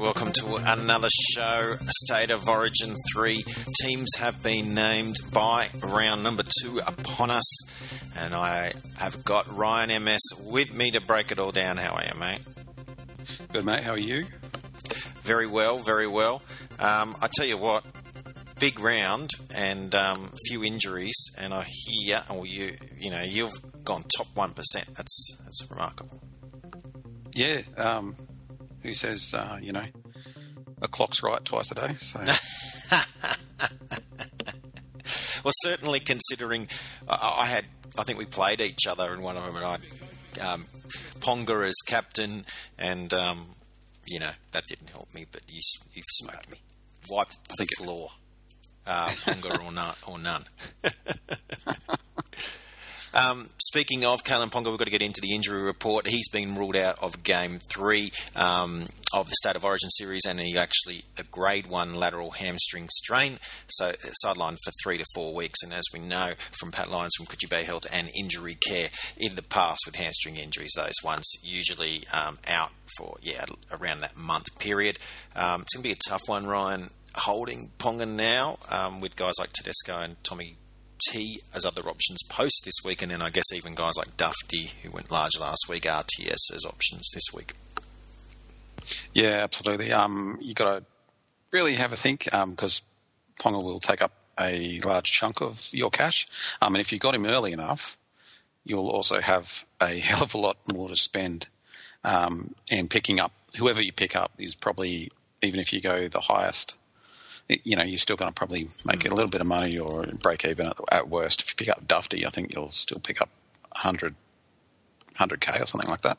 welcome to another show, State of Origin 3. Teams have been named by round number two upon us, and I have got Ryan MS with me to break it all down. How are you, mate? Good, mate. How are you? Very well, very well. Um, I tell you what, big round and um, a few injuries, and I hear, or you, you know, you've gone top one percent. That's that's remarkable. Yeah. Um, who says, uh, you know, a clock's right twice a day? So, Well, certainly considering I, I had, I think we played each other in one of them, and I, um, Ponga as captain, and um, you know that didn't help me, but you, you've smoked me, wiped the think it- floor, uh, Ponga or not or none. Um, speaking of Kalyn Ponga, we've got to get into the injury report. He's been ruled out of Game Three um, of the State of Origin series, and he actually a Grade One lateral hamstring strain, so sidelined for three to four weeks. And as we know from Pat Lyons from Coogee Bay Health and Injury Care in the past with hamstring injuries, those ones usually um, out for yeah around that month period. Um, it's going to be a tough one, Ryan. Holding Ponga now um, with guys like Tedesco and Tommy T as other options post this week, and then I guess even guys like Dufty, who went large last week, RTS as options this week. Yeah, absolutely. Um, you got to really have a think because Ponga will take up a large chunk of your cash. Um, and if you got him early enough, you'll also have a hell of a lot more to spend. Um, and picking up whoever you pick up is probably even if you go the highest. You know, you're still going to probably make a little bit of money or break even at, at worst. If you pick up Dufty, I think you'll still pick up 100, 100k or something like that.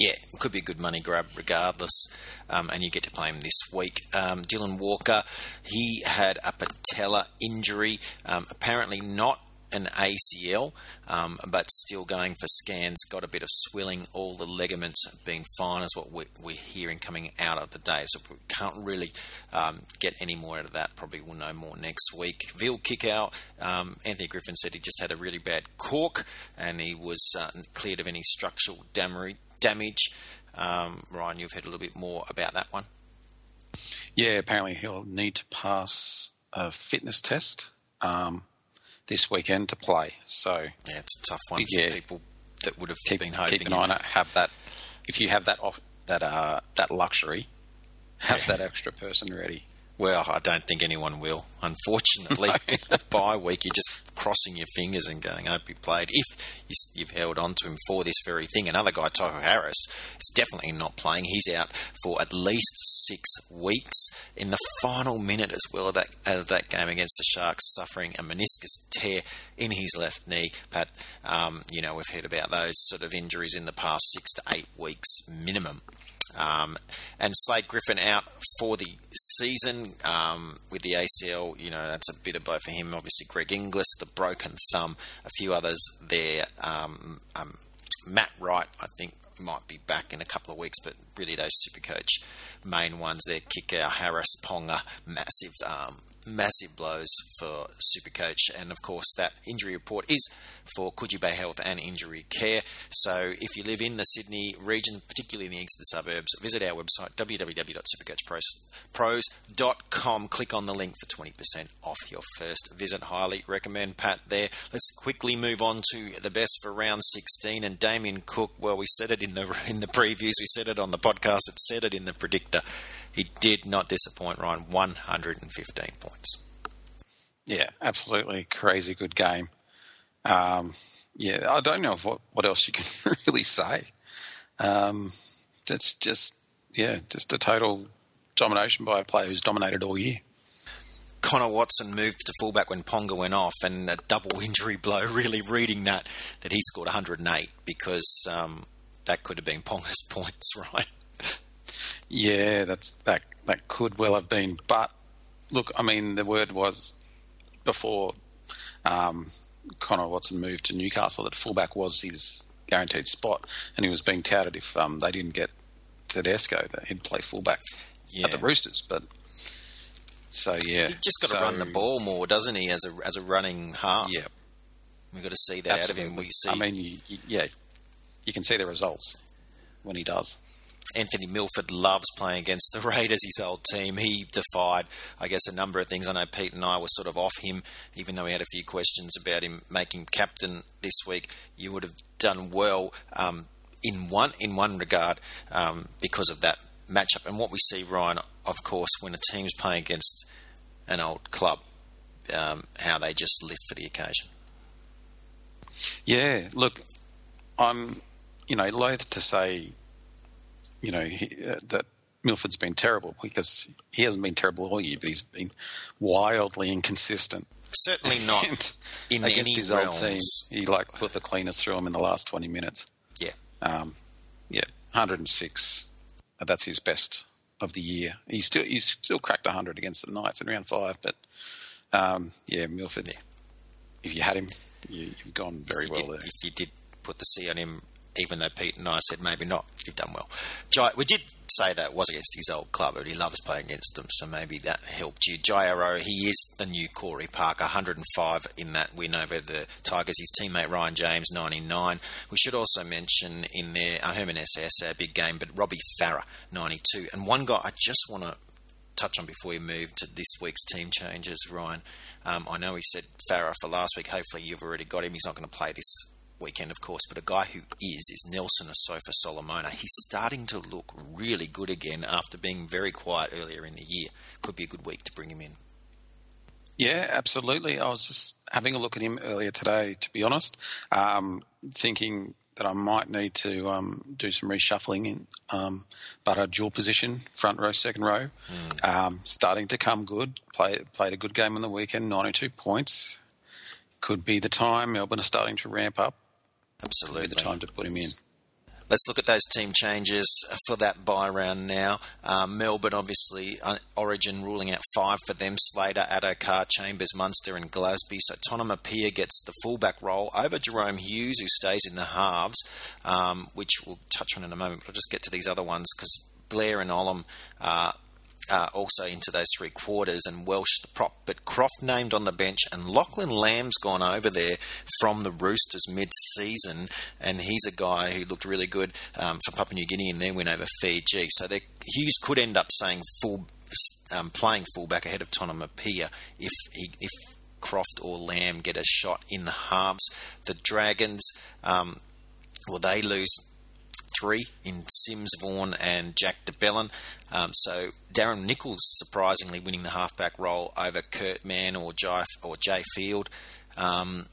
Yeah, it could be a good money grab regardless, um, and you get to play him this week. Um, Dylan Walker, he had a patella injury, um, apparently not an ACL, um, but still going for scans. Got a bit of swelling. All the ligaments been fine, is what we're, we're hearing coming out of the day. So we can't really um, get any more out of that. Probably we'll know more next week. Veal kick out. Um, Anthony Griffin said he just had a really bad cork, and he was uh, cleared of any structural damage. Damage. Um, Ryan, you've heard a little bit more about that one. Yeah, apparently he'll need to pass a fitness test um, this weekend to play. So Yeah, it's a tough one Yeah. for people that would have keep, been hoping. keep an eye on it. Have that if you have that off, that uh, that luxury, have Yeah. that extra person ready. Well, I don't think anyone will. Unfortunately, with the bye week, you're just crossing your fingers and going, "I hope he played." If you've held on to him for this very thing, another guy, Tohu Harris, is definitely not playing. He's out for at least six weeks. In the final minute as well of that of that game against the Sharks, suffering a meniscus tear in his left knee. But um, you know, we've heard about those sort of injuries in the past six to eight weeks minimum. Um, and Slade Griffin out for the season um, with the ACL. You know, that's a bit of both for him. Obviously, Greg Inglis, the broken thumb, a few others there. Um, um, Matt Wright, I think, might be back in a couple of weeks, but really those Supercoach main ones there, Kikau, Harris, Ponga, massive, um, massive blows for Supercoach. And of course, that injury report is for Coogee Bay Health and Injury Care. So if you live in the Sydney region, particularly in the eastern suburbs, visit our website www.supercoachpros.com. Click on the link for 20% off your first visit. Highly recommend Pat there. Let's quickly move on to the best for round 16 and Damien Cook. Well, we said it in the in the previews, we said it on the podcast, it said it in the predictor. He did not disappoint Ryan, 115 points. Yeah, absolutely crazy good game. Um, yeah, I don't know what what else you can really say. Um, that's just yeah, just a total domination by a player who's dominated all year. Connor Watson moved to fullback when Ponga went off, and a double injury blow. Really reading that that he scored 108 because um, that could have been Ponga's points, right? Yeah, that's that that could well have been. But look, I mean, the word was before um, Connor Watson moved to Newcastle that fullback was his guaranteed spot, and he was being touted if um, they didn't get Tedesco that he'd play fullback Yeah. at the Roosters. But so yeah, He's just got to run the ball more, doesn't he? As a as a running half, Yeah, we've got to see that out of him. We see I mean, you, you, yeah, you can see the results when he does. Anthony Milford loves playing against the Raiders, his old team. He defied, I guess, a number of things. I know Pete and I were sort of off him, even though we had a few questions about him making captain this week. You would have done well um, in one in one regard um, because of that matchup. And what we see, Ryan, of course, when a team's playing against an old club, um, how they just live for the occasion. Yeah, look, I'm, you know, loath to say, you know, he, uh, that Milford's been terrible because he hasn't been terrible all year, but he's been wildly inconsistent. Certainly not And in against his realms. old team. He like put the cleaners through him in the last 20 minutes. Yeah. Um, yeah, 106. Uh, That's his best of the year. He's still he's still cracked 100 against the Knights in round five, but um, yeah, Milford. Yeah. If you had him, you, you've gone very well did, there. If you did put the C on him, even though Pete and I said maybe not, you've done well. Jai, we did say that was against his old club, but he loves playing against them, so maybe that helped you. Jai Arrow, he is the new Corey Parker, 105 in that win over the Tigers. His teammate Ryan James, 99. We should also mention in there uh, Herman Ese'ese, our big game, but Robbie Farah, 92. And one guy I just want to touch on before we move to this week's team changes, Ryan. Um, I know he said Farah for last week. Hopefully, you've already got him. He's not going to play this weekend, of course, but a guy who is is Nelson Asofa Solomona. He's starting to look really good again after being very quiet earlier in the year. Could be a good week to bring him in. Yeah, absolutely. I was just having a look at him earlier today, to be honest, um, thinking that I might need to um, do some reshuffling in, um, but a dual position, front row, second row, um, starting to come good. Play, played a good game on the weekend, 92 points. Could be the time. Melbourne are starting to ramp up. Absolutely. be the time to put him in. Let's look at those team changes for that bye round now. Um, Melbourne, obviously, uh, Origin ruling out five for them Slater, Addo-Carr, Chambers, Munster, and Glasby. So Tonumaipea gets the fullback role over Jahrome Hughes, who stays in the halves, um, which we'll touch on in a moment. But I'll just get to these other ones because Blair and Olam. Uh, uh, also into those three quarters, and Welch the prop. But Croft named on the bench, and Lachlan Lamb's gone over there from the Roosters mid-season, and he's a guy who looked really good um, for Papua New Guinea in their win over Fiji. So Hughes could end up saying full, um, playing fullback ahead of Tonumaipea if he if Croft or Lamb get a shot in the halves. The Dragons, um, well, they lose three in Sims, Vaughan, and Jack de Belin. Um, so Darren Nichols surprisingly winning the halfback role over Kurt Mann or Jai or Jay Field. Um,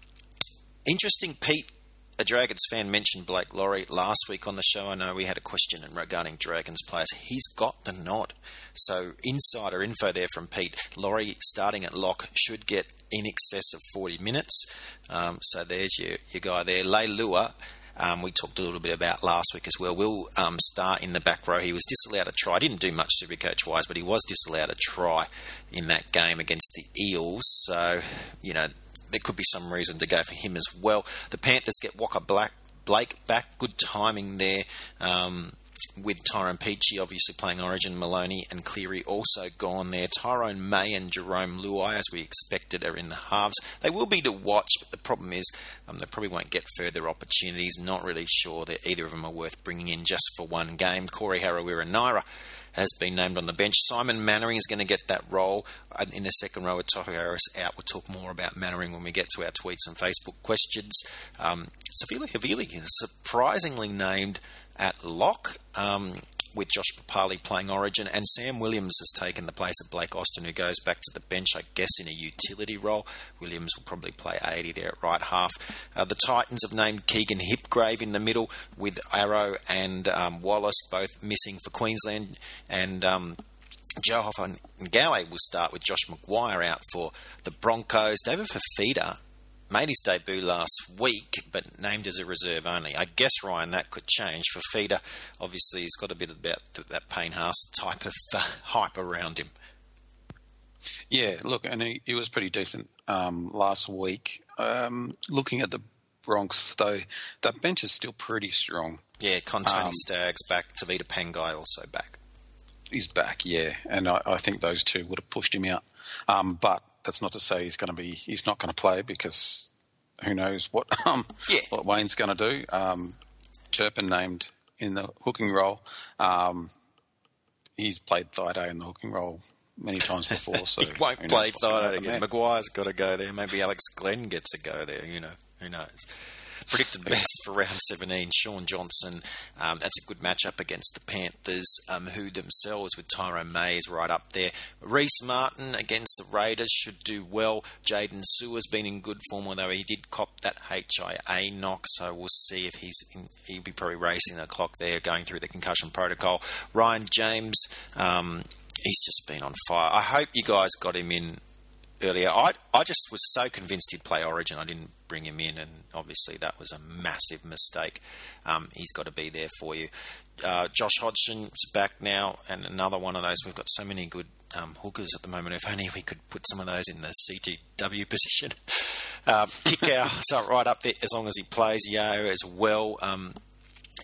interesting, Pete. A Dragons fan mentioned Blake Lawrie last week on the show. I know we had a question regarding Dragons players. He's got the nod. So, insider info there from Pete. Laurie starting at lock should get in excess of 40 minutes. Um, so, there's your, your guy there. Leilua, um, we talked a little bit about last week as well. Will um, start in the back row. He was disallowed a try. Didn't do much Supercoach wise, but he was disallowed a try in that game against the Eels. So, you know, there could be some reason to go for him as well. The Panthers get Walker Black, Blake back. Good timing there. Um, with Tyrone Peachey obviously playing Origin, Maloney and Cleary also gone there. Tyrone May and Jarome Luai, as we expected, are in the halves. They will be to watch, but the problem is um, they probably won't get further opportunities. Not really sure that either of them are worth bringing in just for one game. Corey Harawira-Naera has been named on the bench. Simon Mannering is going to get that role uh, in the second row with Tohu Harris out. We'll talk more about Mannering when we get to our tweets and Facebook questions. Um, Siliva Havili is surprisingly named at lock. Um, with Josh Papalii playing Origin, and Sam Williams has taken the place of Blake Austin, who goes back to the bench, I guess, in a utility role. Williams will probably play 80 there at right half. Uh, the Titans have named Keegan Hipgrave in the middle, with Arrow and um, Wallace both missing for Queensland, and um, Joe Hoffa and Gowie will start with Josh McGuire out for the Broncos. David Fifita made his debut last week, but named as a reserve only. I guess Ryan that could change. For Feeder, obviously, he's got a bit about that Payne Haas type of uh, hype around him. Yeah, look, and he, he was pretty decent um, last week. Um, looking at the Bronx, though that bench is still pretty strong. Yeah, Kotoni Um, Staggs back, Tevita Pangai also back. He's back, yeah, and I, I think those two would have pushed him out. Um, but that's not to say he's going to be he's not going to play because who knows what um, Yeah. what Wayne's going to do. Um, Turpin named in the hooking role. Um, he's played Thido in the hooking role many times before, so he won't play Thido again. Maguire's got to go there. Maybe Alex Glenn gets a go there. You know, who knows? Predicted best for round 17, Shaun Johnson. Um, that's a good matchup against the Panthers, um, who themselves, with Tyrone Mays right up there. Rhyse Martin against the Raiders should do well. Jaden Sewer's been in good form, although he did cop that HIA knock, so we'll see if he's in, he'll be probably racing the clock there, going through the concussion protocol. Ryan James, um, he's just been on fire. I hope you guys got him in earlier. I I just was so convinced he'd play Origin. I didn't bring him in, and obviously that was a massive mistake. Um, he's got to be there for you. Uh, Josh Hodgson's back now, and another one of those. We've got so many good um, hookers at the moment. If only we could put some of those in the CTW position. Uh, kick right up there as long as he plays. Yao as well. Um,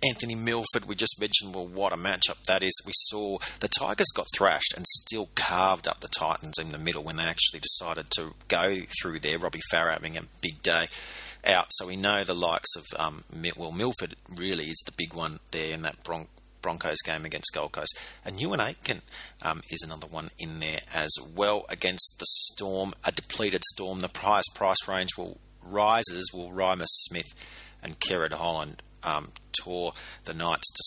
Anthony Milford, we just mentioned, well, what a matchup that is. We saw the Tigers got thrashed and still carved up the Titans in the middle when they actually decided to go through there. Robbie Farah having a big day out. So we know the likes of, um, well, Milford really is the big one there in that Bron- Broncos game against Gold Coast. And Euan Aitken um, is another one in there as well against the Storm, a depleted Storm. The price price range will rises will Reimis Smith and Kerrod Holland um, tore the Knights to,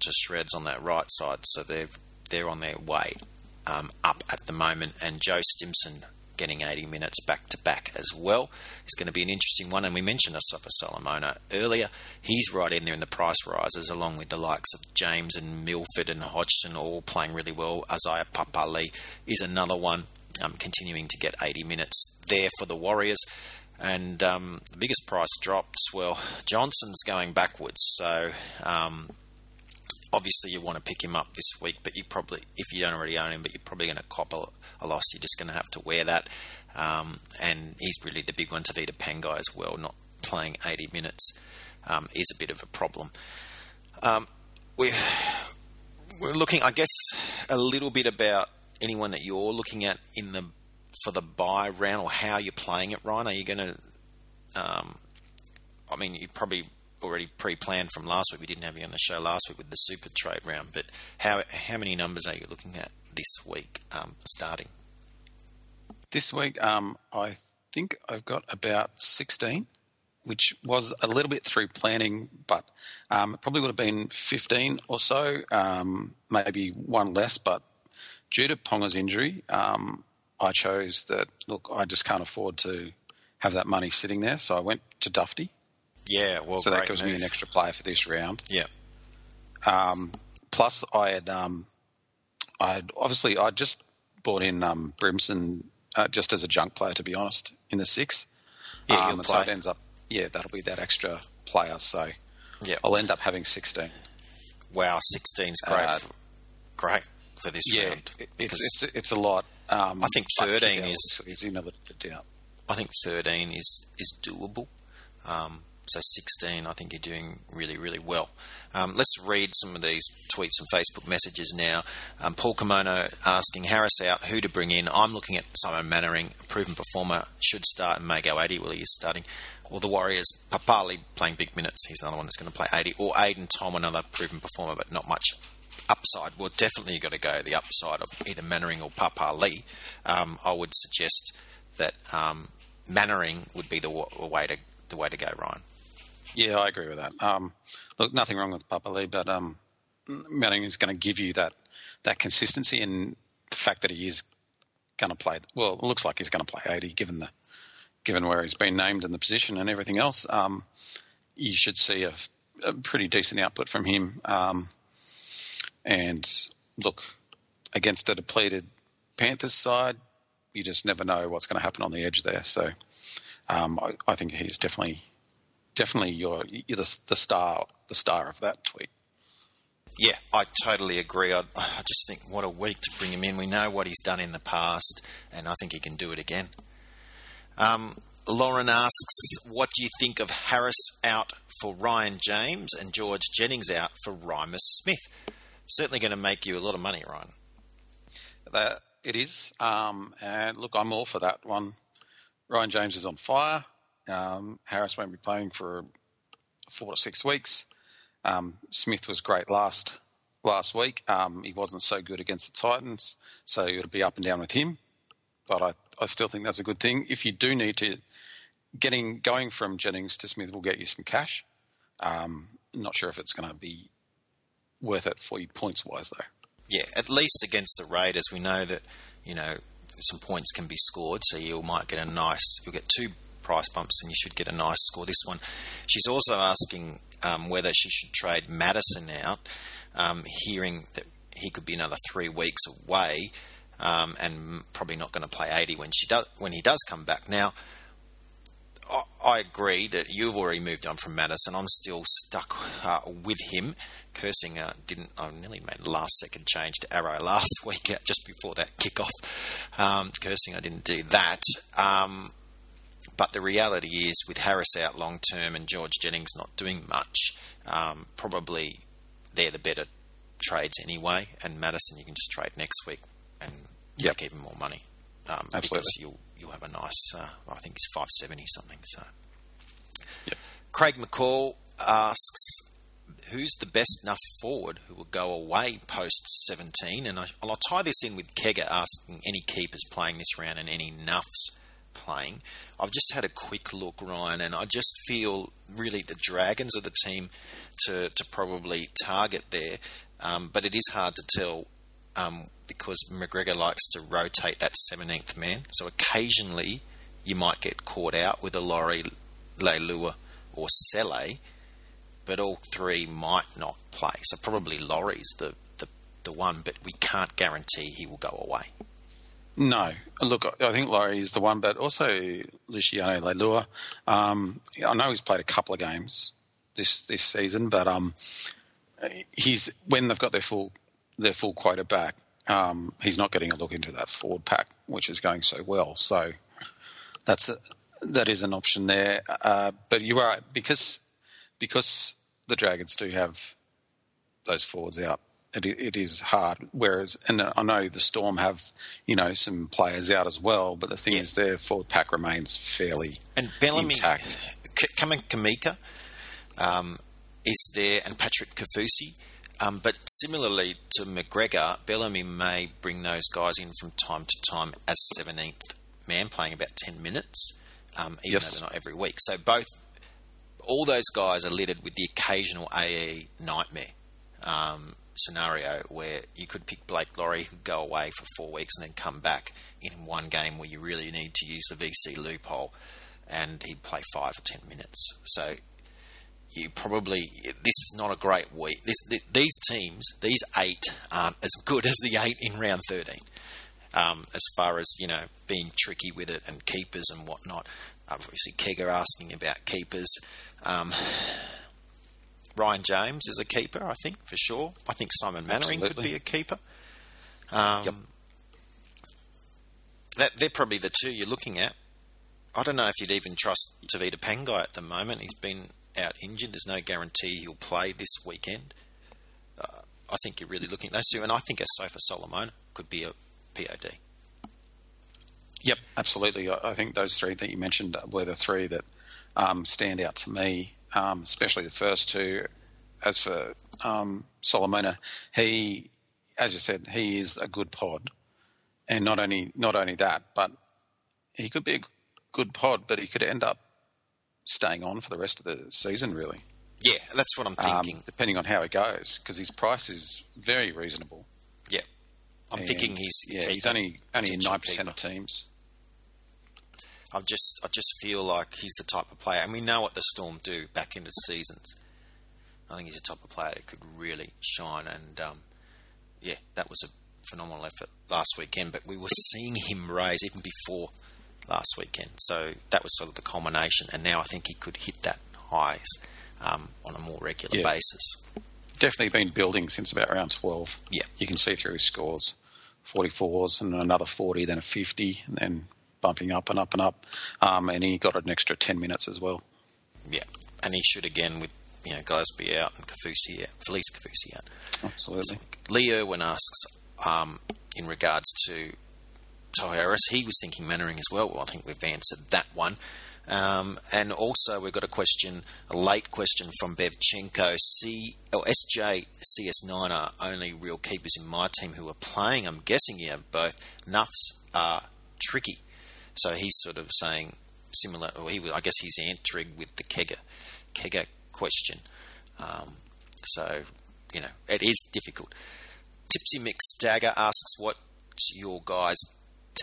to shreds on that right side, so they're they're on their way um, up at the moment. And Joe Stimson getting 80 minutes back to back as well. is going to be an interesting one. And we mentioned Asofa Solomona earlier. He's right in there in the price rises, along with the likes of James and Milford and Hodgson, all playing really well. Isaiah Papali'i is another one, um, continuing to get 80 minutes there for the Warriors. And um, the biggest price drops. Well, Johnson's going backwards, so um, obviously you want to pick him up this week. But you probably, if you don't already own him, but you're probably going to cop a, a loss. You're just going to have to wear that. Um, and he's really the big one. Tevita Pangai as well, not playing 80 minutes um, is a bit of a problem. Um, we're we're looking, I guess, a little bit about anyone that you're looking at in the for the buy round or how you're playing it, Ryan. Are you going to? Um, I mean, you probably already pre-planned from last week. We didn't have you on the show last week with the super trade round, but how how many numbers are you looking at this week um, starting? This week, um, I think I've got about 16, which was a little bit through planning, but um, it probably would have been 15 or so, um, maybe one less. But due to Ponga's injury, um, I chose that, look, I just can't afford to have that money sitting there. So I went to Dufty. Yeah, well, so that gives me an extra player for this round. Yeah, Um, plus, I had, um, I had obviously I just bought in um, Brimson uh, just as a junk player, to be honest, in the six. Yeah, um, so it ends up, yeah, that'll be that extra player. So yeah. I'll end up having sixteen. Wow, 16's great. Uh, great for this Yeah, round because it's it's it's a lot. Um, I think 13 is- is in down. I think 13 is is doable. Um, so 16, I think you're doing really, really well. Um, let's read some of these tweets and Facebook messages now. Um, Paul Kimono asking Harris out, who to bring in. I'm looking at Simon Mannering, a proven performer, should start and may go 80. Well, he is starting. Or the Warriors, Papali'i playing big minutes. He's another one that's going to play 80. Or Aiden Tom, another proven performer, but not much upside. Well, definitely you've got to go the upside of either Mannering or Papali. Um, I would suggest that um, Mannering would be the wa- way to the way to go, Ryan. Yeah, I agree with that. Um, look, nothing wrong with Papa Lee, but um, Manning is going to give you that that consistency and the fact that he is going to play. Well, it looks like he's going to play 80, given the given where he's been named in the position and everything else. Um, you should see a, a pretty decent output from him. And look, against a depleted Panthers side, you just never know what's going to happen on the edge there. So um, I, I think he's definitely definitely you're, you're the, the star the star of that tweet. Yeah, I totally agree. I, I just think what a week to bring him in. We know what he's done in the past, and I think he can do it again. Um, Lauren asks, what do you think of Harris out for Ryan James and George Jennings out for Reimis Smith? Certainly going to make you a lot of money, Ryan. That it is. Um, and look, I'm all for that one. Ryan James is on fire. Um, Harris won't be playing for four to six weeks. Um, Smith was great last last week. Um, he wasn't so good against the Titans, so it'll be up and down with him. But I, I still think that's a good thing. If you do need to, getting going from Jennings to Smith will get you some cash. Um, not sure if it's going to be worth it for you points wise though. Yeah, at least against the Raiders, we know that you know some points can be scored, so you might get a nice. You'll get two price bumps, and you should get a nice score. This one, she's also asking um, whether she should trade Madison out, um, hearing that he could be another three weeks away, um, and probably not going to play 80 when she does when he does come back. Now, I, I agree that you've already moved on from Madison. I'm still stuck uh, with him. Cursing uh, didn't. I nearly made last second change to Arrow last week, uh, just before that kickoff. Um, cursing, I didn't do that. Um, but the reality is, with Harris out long term and George Jennings not doing much, um, probably they're the better trades anyway. And Madison, you can just trade next week and Yep. make even more money um, Absolutely. because you'll you'll have a nice. Uh, I think it's five seventy something. So, Yep. Craig McCall asks. Who's the best enough forward who will go away post 17? And I, I'll tie this in with Kegger asking any keepers playing this round and any nuffs playing. I've just had a quick look, Ryan, and I just feel really the Dragons are the team to, to probably target there. Um, but it is hard to tell um, because McGregor likes to rotate that 17th man. So occasionally you might get caught out with a Lawrie, Leilua, or Sele, but all three might not play. So probably Lawrie's the, the, the one, but we can't guarantee he will go away. No, look, I think Lawrie is the one, but also Luciano Leilua. Um, I know he's played a couple of games this this season, but um, he's when they've got their full their full quota back, um, he's not getting a look into that forward pack, which is going so well. So that's a, that is an option there. Uh, but you're right because because the Dragons do have those forwards out. It, it is hard. Whereas, and I know the Storm have, you know, some players out as well. But the thing Yeah. is, their forward pack remains fairly And Bellamy, intact. K- Kamen Kamika um, is there, and Patrick Kaufusi. Um, but similarly to McGregor, Bellamy may bring those guys in from time to time as 17th man, playing about 10 minutes, um, even Yes. though they're not every week. So both, all those guys are littered with the occasional AE nightmare um, scenario where you could pick Blake Lawrie, who could go away for four weeks and then come back in one game where you really need to use the VC loophole, and he'd play five or ten minutes. So you probably this is not a great week. This, th these teams, these eight, aren't as good as the eight in round thirteen. Um, as far as you know, being tricky with it and keepers and whatnot. Obviously, Kegger asking about keepers. Um, Ryan James is a keeper, I think, for sure. I think Simon Mannering could be a keeper. Um, Yep. that, they're probably the two you're looking at. I don't know if you'd even trust Tevita Pangai at the moment. He's been out injured. There's no guarantee he'll play this weekend. Uh, I think you're really looking at those two, and I think a Sofa Solomon could be a POD. Yep, absolutely. I think those three that you mentioned were the three that um, stand out to me, um, especially the first two. As for um, Solomona, he, as you said, he is a good pod, and not only not only that, but he could be a good pod, but he could end up staying on for the rest of the season, really, Yeah, that's what I'm um, thinking. depending on how it goes, because his price is very reasonable. yeah, I'm And, thinking he's yeah, he's only only in nine percent of teams. I just I just feel like he's the type of player, and we know what the Storm do back into seasons. I think he's the type of player that could really shine, and um, yeah, that was a phenomenal effort last weekend. But we were seeing him raise even before last weekend, so that was sort of the culmination. And now I think he could hit that highs um, on a more regular Yeah. basis. definitely been building since about round 12. Yeah. You can see through his scores 44s and another 40, then a 50, and then bumping up and up and up. Um, and he got an extra 10 minutes as well. Yeah, and he should again with you know Gillespie out and Kaufusi out, Felise Kaufusi out. Absolutely. Lee Irwin asks um, in regards to Ty Harris, he was thinking Mannering as well. Well, I think we've answered that one. Um, and also, we've got a question, a late question from Bevchenko. C or SJ CS9 are only real keepers in my team who are playing. I'm guessing have both. Nuffs are tricky. So he's sort of saying similar, or he I guess he's answering with the Kegger, Kegger question. Um, so, you know, it is difficult. Tipsy Mick Stagger asks, "What's your guys'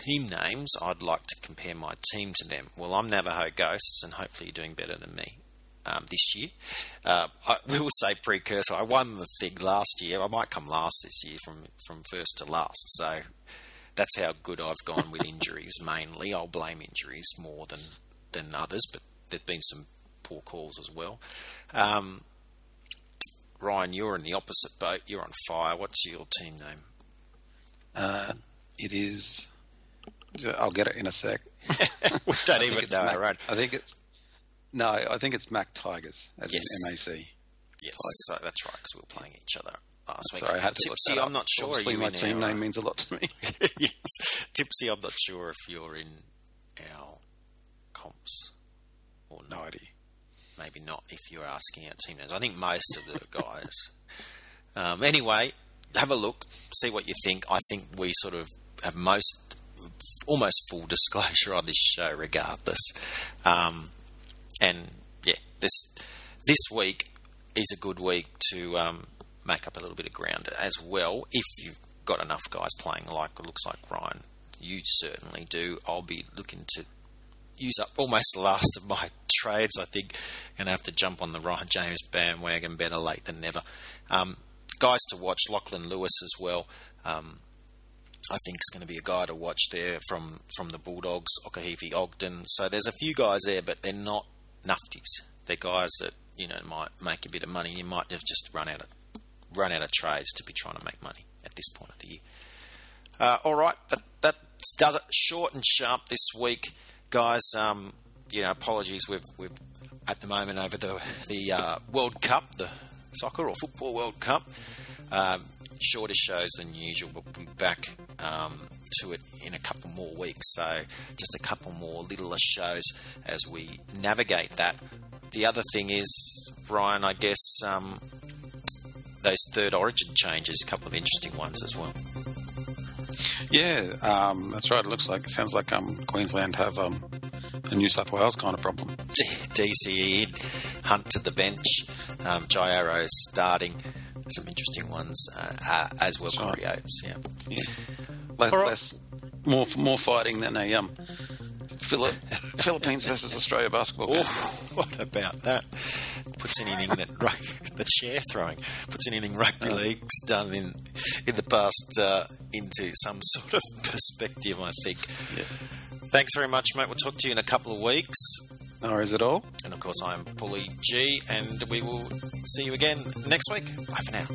team names? I'd like to compare my team to them." Well, I'm Navajo Ghosts, and hopefully you're doing better than me um, this year. Uh, I will say precursor. I won the thing last year. I might come last this year from from first to last. So that's how good I've gone with injuries. Mainly, I'll blame injuries more than than others, but there's been some poor calls as well. Um, Ryan, you're in the opposite boat. You're on fire. What's your team name? Uh, it is. I'll get it in a sec. we don't even know Mac- own. I think it's no. I think it's Mac Tigers as Yes. in MAC. Yes, so that's right, because we were playing each other last week. Sorry, I had to look Tipsy, that I'm not sure. Obviously, you my team our, name means a lot to me. yes. Tipsy, I'm not sure if you're in our comps or No not. idea. Maybe not if you're asking our team names. I think most of the guys. um, anyway, have a look, see what you think. I think we sort of have most, almost full disclosure on this show, regardless. Um, and yeah, this this week is a good week to um, make up a little bit of ground as well. If you've got enough guys playing, like it looks like Ryan, you certainly do. I'll be looking to use up almost the last of my trades. I think going to have to jump on the Ryan James bandwagon. Better late than never. Um, guys to watch: Lachlan Lewis as well. Um, I think is going to be a guy to watch there from from the Bulldogs, Okahivi, Ogden. So there's a few guys there, but they're not nufties. They're guys that you know might make a bit of money. You might have just run out of run out of trades to be trying to make money at this point of the year. Uh, all right, that, that does it. Short and sharp this week, guys. Um, you know, apologies. We've we've at the moment over the the uh, World Cup, the soccer or football World Cup. Um, shorter shows than usual, but we'll be back um, to it in a couple more weeks. So just a couple more littler shows as we navigate that. The other thing is, Brian, I guess um, those third origin changes, a couple of interesting ones as well. Yeah, um, that's right. It looks like, it sounds like um, Queensland have um, a New South Wales kind of problem. DCE in, Hunt to the bench, um, Jairo starting. Some interesting ones uh, uh, as well. That's right. Coriolis, yeah. Yeah. Less, All right. less more more fighting than a um, Phili- Philippines versus Australia basketball. game. Oh, what about that? Puts anything that the chair throwing puts anything rugby league's done in in the past uh, into some sort of perspective. I think. Thanks very much, mate. We'll talk to you in a couple of weeks. No worries at all. And of course, I'm Pulley G, and we will see you again next week. Bye for now.